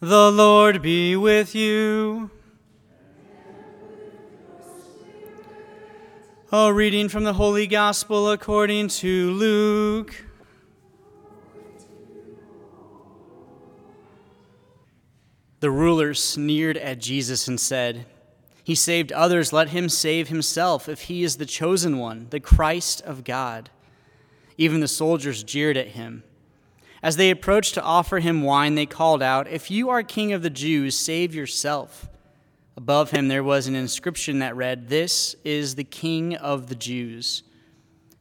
The Lord be with you. A reading from the Holy Gospel according to Luke. The rulers sneered at Jesus and said, He saved others, let him save himself if he is the chosen one, the Christ of God. Even the soldiers jeered at him. As they approached to offer him wine, they called out, If you are king of the Jews, save yourself. Above him there was an inscription that read, This is the king of the Jews.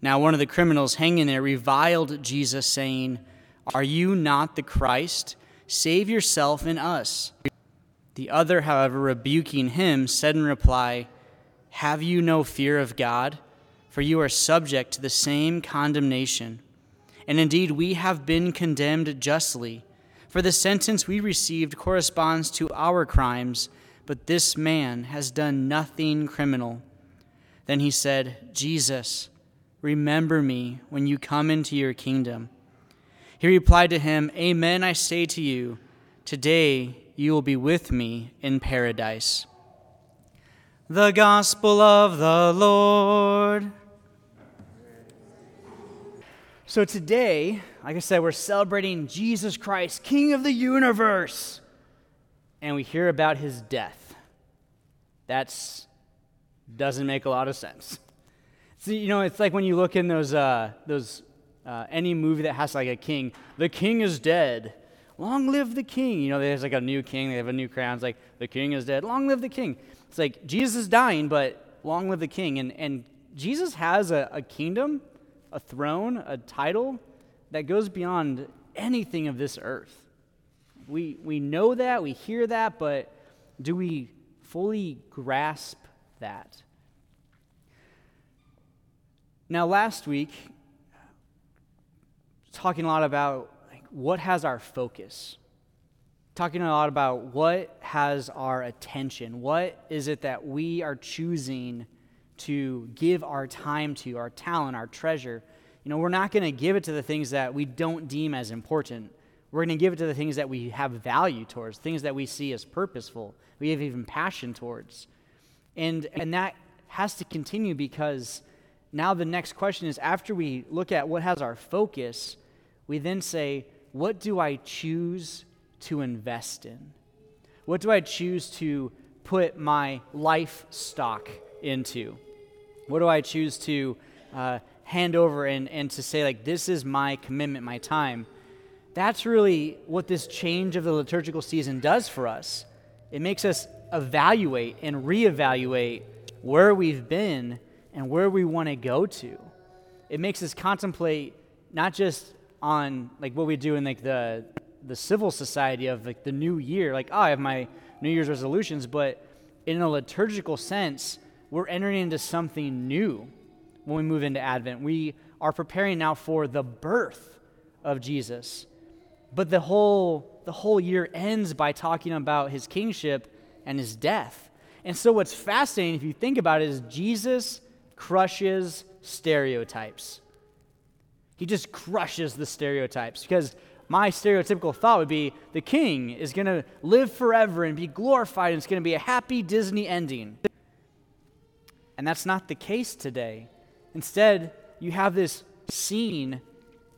Now one of the criminals hanging there reviled Jesus, saying, Are you not the Christ? Save yourself and us. The other, however, rebuking him, said in reply, Have you no fear of God? For you are subject to the same condemnation. And indeed, we have been condemned justly. For the sentence we received corresponds to our crimes, but this man has done nothing criminal. Then he said, Jesus, remember me when you come into your kingdom. He replied to him, Amen, I say to you, today you will be with me in paradise. The Gospel of the Lord. So today, like I said, we're celebrating Jesus Christ, King of the universe, and we hear about his death. That doesn't make a lot of sense. See, you know, it's like when you look in those uh, those uh, any movie that has like a king, the king is dead. Long live the king. You know, there's like a new king, they have a new crown. It's like, the king is dead. Long live the king. It's like Jesus is dying, but long live the king. And, and Jesus has a, a kingdom, a throne, a title that goes beyond anything of this earth. We, we know that, we hear that, but do we fully grasp that? Now, last week, talking a lot about like, what has our focus. Talking a lot about what has our attention. What is it that we are choosing to give our time to, our talent, our treasure? You know, we're not going to give it to the things that we don't deem as important. We're going to give it to the things that we have value towards, things that we see as purposeful, we have even passion towards. And, and that has to continue because now the next question is after we look at what has our focus, we then say, what do I choose to invest in? What do I choose to put my life stock into? What do I choose to uh, hand over and, and to say, like, this is my commitment, my time? That's really what this change of the liturgical season does for us. It makes us evaluate and reevaluate where we've been and where we want to go to. It makes us contemplate not just on like what we do in like the the civil society of like the new year like oh i have my new year's resolutions but in a liturgical sense we're entering into something new when we move into advent. We are preparing now for the birth of jesus. But the whole the whole year ends by talking about his kingship and his death. And so what's fascinating if you think about it is jesus crushes stereotypes. He just crushes the stereotypes because my stereotypical thought would be the king is going to live forever and be glorified and it's going to be a happy Disney ending. And that's not the case today. Instead, you have this scene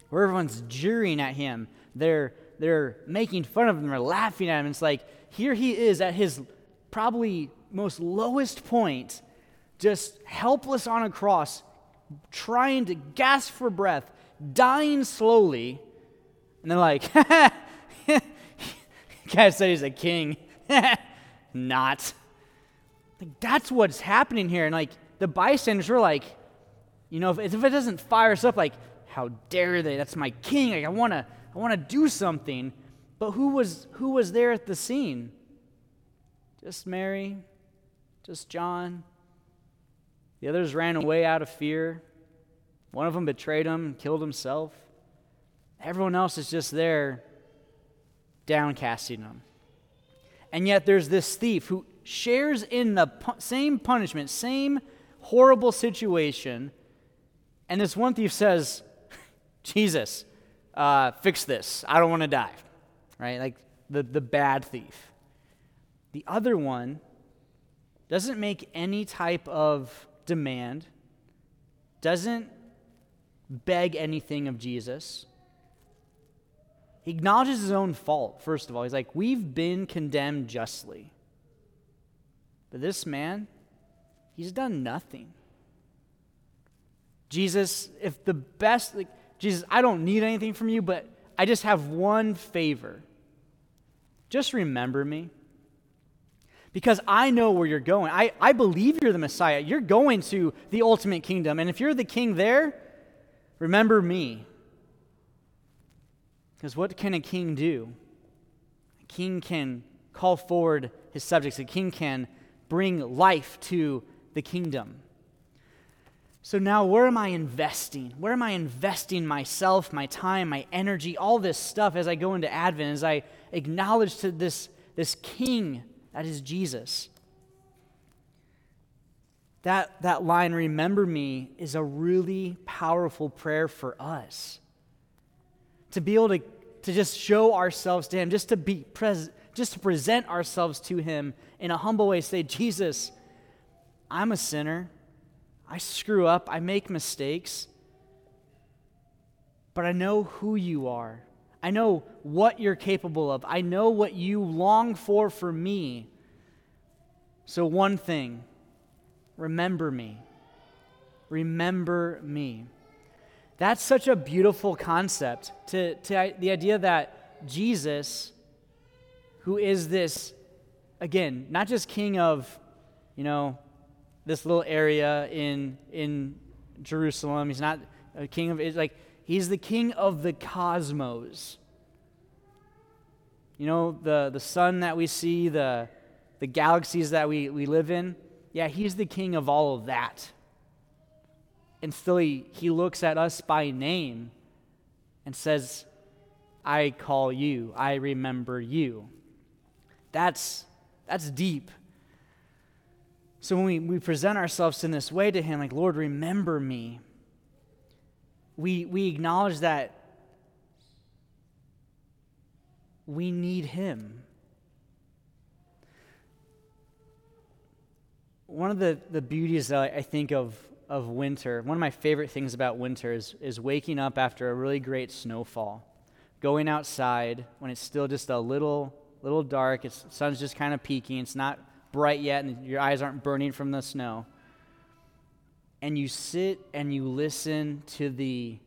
where everyone's jeering at him. They're, they're making fun of him, they're laughing at him. It's like, here he is at his probably most lowest point, just helpless on a cross, trying to gasp for breath, dying slowly, and they're like, guy said he's a king. Not. Like, that's what's happening here. And like the bystanders were like, you know, if, if it doesn't fire us up, like, how dare they? That's my king. Like, I wanna, I wanna do something. But who was who was there at the scene? Just Mary, just John. The others ran away out of fear. One of them betrayed him and killed himself. Everyone else is just there downcasting him. And yet there's this thief who shares in the pu- same punishment, same horrible situation. And this one thief says, Jesus, uh, fix this. I don't want to die. Right? Like, the, the bad thief. The other one doesn't make any type of demand, doesn't beg anything of Jesus. He acknowledges his own fault, first of all. He's like, We've been condemned justly. This man, he's done nothing. Jesus, if the best, like, Jesus, I don't need anything from you, but I just have one favor. Just remember me. Because I know where you're going. I, I believe you're the Messiah. You're going to the ultimate kingdom. And if you're the king there, remember me. Because what can a king do? A king can call forward his subjects, a king can bring life to the kingdom. So now, where am I investing? Where am I investing myself, my time, my energy, all this stuff as I go into Advent, as I acknowledge to this, this King that is Jesus? That, that line, remember me, is a really powerful prayer for us. To be able to, to just show ourselves to Him, just to be present, just to present ourselves to Him in a humble way, say, Jesus, I'm a sinner. I screw up, I make mistakes, but I know who you are. I know what you're capable of. I know what you long for for me. So, one thing remember me. Remember me. That's such a beautiful concept to, to the idea that Jesus, who is this, again, not just king of, you know, this little area in, in Jerusalem. He's not a king of, it, like, he's the king of the cosmos. You know, the, the sun that we see, the, the galaxies that we, we live in. Yeah, he's the king of all of that. And still, he, he looks at us by name and says, I call you, I remember you. That's, that's deep. So when we, we present ourselves in this way to Him, like, Lord, remember me, we, we acknowledge that we need Him. One of the, the beauties that I think of, of winter, one of my favorite things about winter is, is waking up after a really great snowfall, going outside when it's still just a little, little dark, it's, the sun's just kind of peeking, it's not bright yet and your eyes aren't burning from the snow. And you sit and you listen to the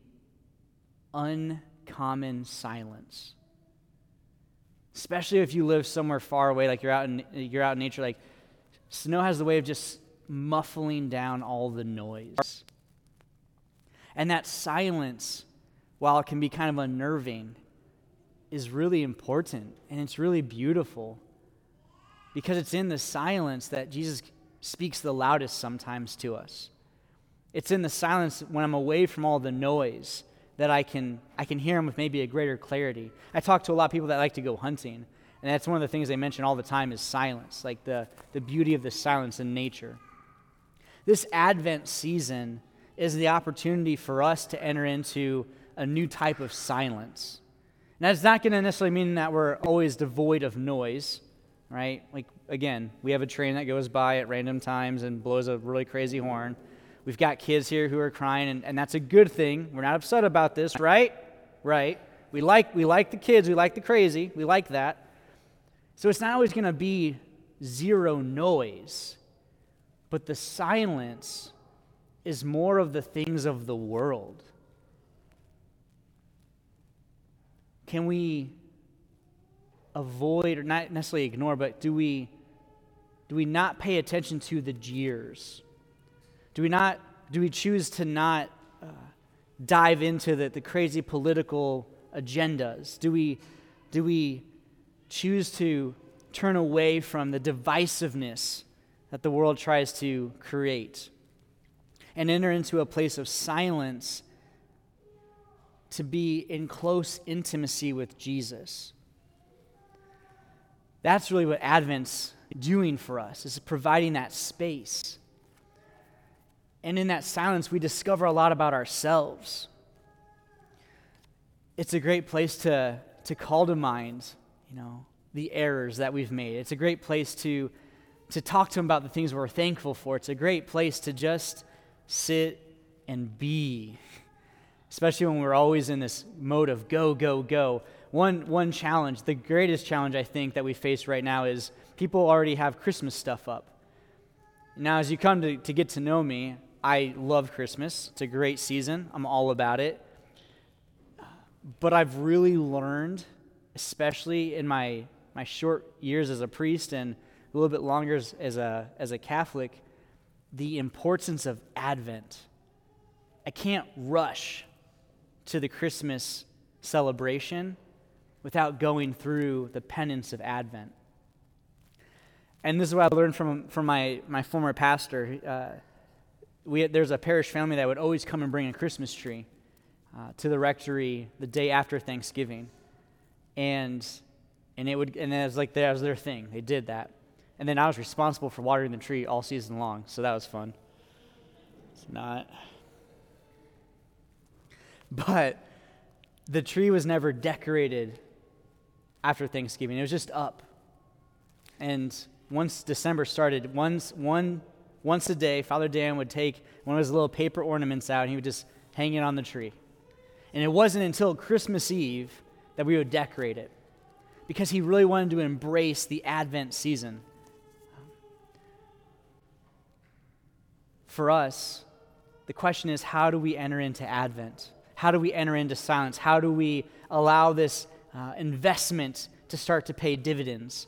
uncommon silence. Especially if you live somewhere far away, like you're out in, you're out in nature, like snow has the way of just muffling down all the noise. And that silence, while it can be kind of unnerving, is really important and it's really beautiful because it's in the silence that Jesus speaks the loudest sometimes to us. It's in the silence when I'm away from all the noise that I can, I can hear him with maybe a greater clarity. I talk to a lot of people that like to go hunting, and that's one of the things they mention all the time is silence, like the, the beauty of the silence in nature. This Advent season is the opportunity for us to enter into a new type of silence. That's not going to necessarily mean that we're always devoid of noise right? Like, again, we have a train that goes by at random times and blows a really crazy horn. We've got kids here who are crying, and, and that's a good thing. We're not upset about this, right? Right. We like, we like the kids, we like the crazy, we like that. So it's not always going to be zero noise, but the silence is more of the things of the world. Can we avoid or not necessarily ignore, but do we do we not pay attention to the jeers? Do we not do we choose to not uh, dive into the, the crazy political agendas? Do we do we choose to turn away from the divisiveness that the world tries to create and enter into a place of silence to be in close intimacy with Jesus? That's really what Advent's doing for us, is providing that space. And in that silence, we discover a lot about ourselves. It's a great place to, to call to mind, you know, the errors that we've made. It's a great place to, to talk to Him about the things we're thankful for. It's a great place to just sit and be, especially when we're always in this mode of go, go, go. One, one challenge, the greatest challenge I think that we face right now is people already have Christmas stuff up. Now, as you come to, to get to know me, I love Christmas. It's a great season, I'm all about it. But I've really learned, especially in my, my short years as a priest and a little bit longer as, as a, as a Catholic, the importance of Advent. I can't rush to the Christmas celebration without going through the penance of Advent. And this is what I learned from, from my, my former pastor. Uh, we there's a parish family that would always come and bring a Christmas tree uh, to the rectory the day after Thanksgiving. And, and it would, and it was like that was their thing. They did that. And then I was responsible for watering the tree all season long, so that was fun. It's not. But the tree was never decorated after Thanksgiving. It was just up. And once December started, once, one, once a day, Father Dan would take one of his little paper ornaments out and he would just hang it on the tree. And it wasn't until Christmas Eve that we would decorate it because he really wanted to embrace the Advent season. For us, the question is how do we enter into Advent? How do we enter into silence? How do we allow this uh, investment to start to pay dividends?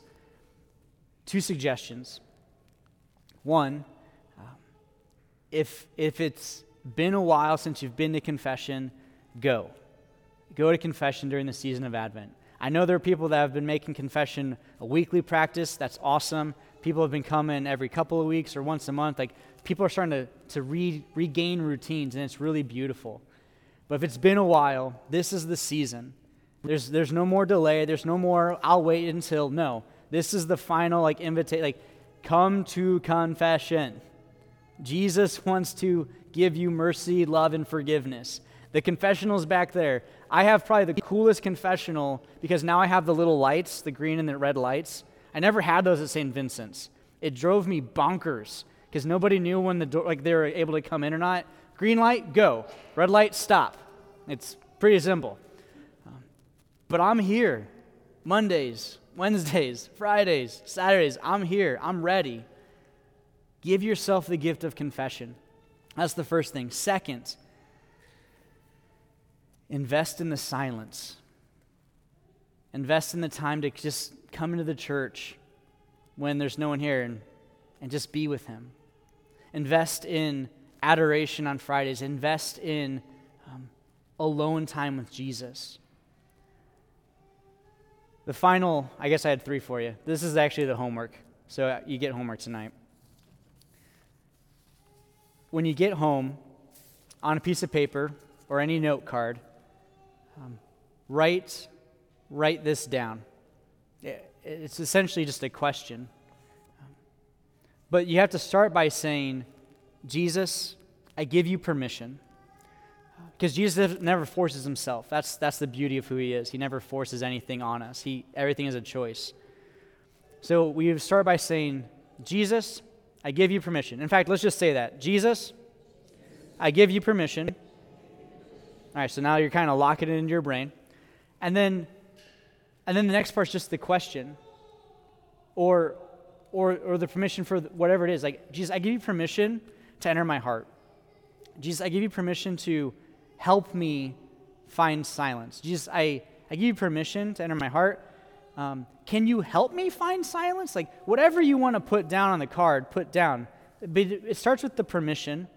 Two suggestions. One, uh, if, if it's been a while since you've been to confession, go. Go to confession during the season of Advent. I know there are people that have been making confession a weekly practice. That's awesome. People have been coming every couple of weeks or once a month. Like people are starting to, to re, regain routines, and it's really beautiful. But if it's been a while, this is the season. There's, there's no more delay. There's no more, I'll wait until. No. This is the final like invitation. Like, come to confession. Jesus wants to give you mercy, love, and forgiveness. The confessional's back there. I have probably the coolest confessional because now I have the little lights, the green and the red lights. I never had those at St. Vincent's. It drove me bonkers because nobody knew when the door, like they were able to come in or not. Green light, go. Red light, stop. It's pretty simple. But I'm here Mondays, Wednesdays, Fridays, Saturdays. I'm here. I'm ready. Give yourself the gift of confession. That's the first thing. Second, Invest in the silence. Invest in the time to just come into the church when there's no one here and, and just be with Him. Invest in adoration on Fridays. Invest in um, alone time with Jesus. The final, I guess I had three for you. This is actually the homework. So uh, you get homework tonight. When you get home, on a piece of paper or any note card, um, write, write this down. It's essentially just a question. But you have to start by saying, Jesus, I give you permission. Because Jesus never forces himself. That's, that's the beauty of who he is. He never forces anything on us, he, everything is a choice. So we start by saying, Jesus, I give you permission. In fact, let's just say that. Jesus, I give you permission all right, so now you're kind of locking it into your brain. And then and then the next part's just the question or or or the permission for whatever it is. Like, Jesus, I give you permission to enter my heart. Jesus, I give you permission to help me find silence. Jesus, I, I give you permission to enter my heart. Um, can you help me find silence? Like, whatever you want to put down on the card, put down. But it starts with the permission,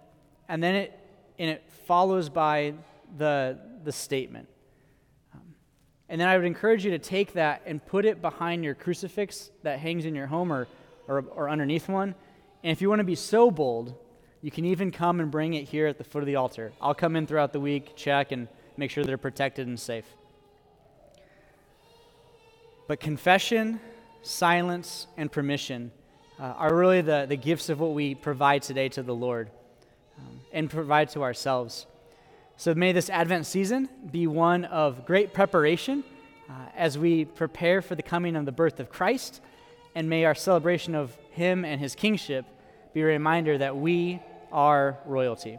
and then it, and it follows by the, the statement. Um, and then I would encourage you to take that and put it behind your crucifix that hangs in your home or, or, or underneath one. And if you want to be so bold, you can even come and bring it here at the foot of the altar. I'll come in throughout the week, check, and make sure they're protected and safe. But confession, silence, and permission uh, are really the, the gifts of what we provide today to the Lord um, and provide to ourselves. So may this Advent season be one of great preparation uh, as we prepare for the coming of the birth of Christ, and may our celebration of Him and His kingship be a reminder that we are royalty.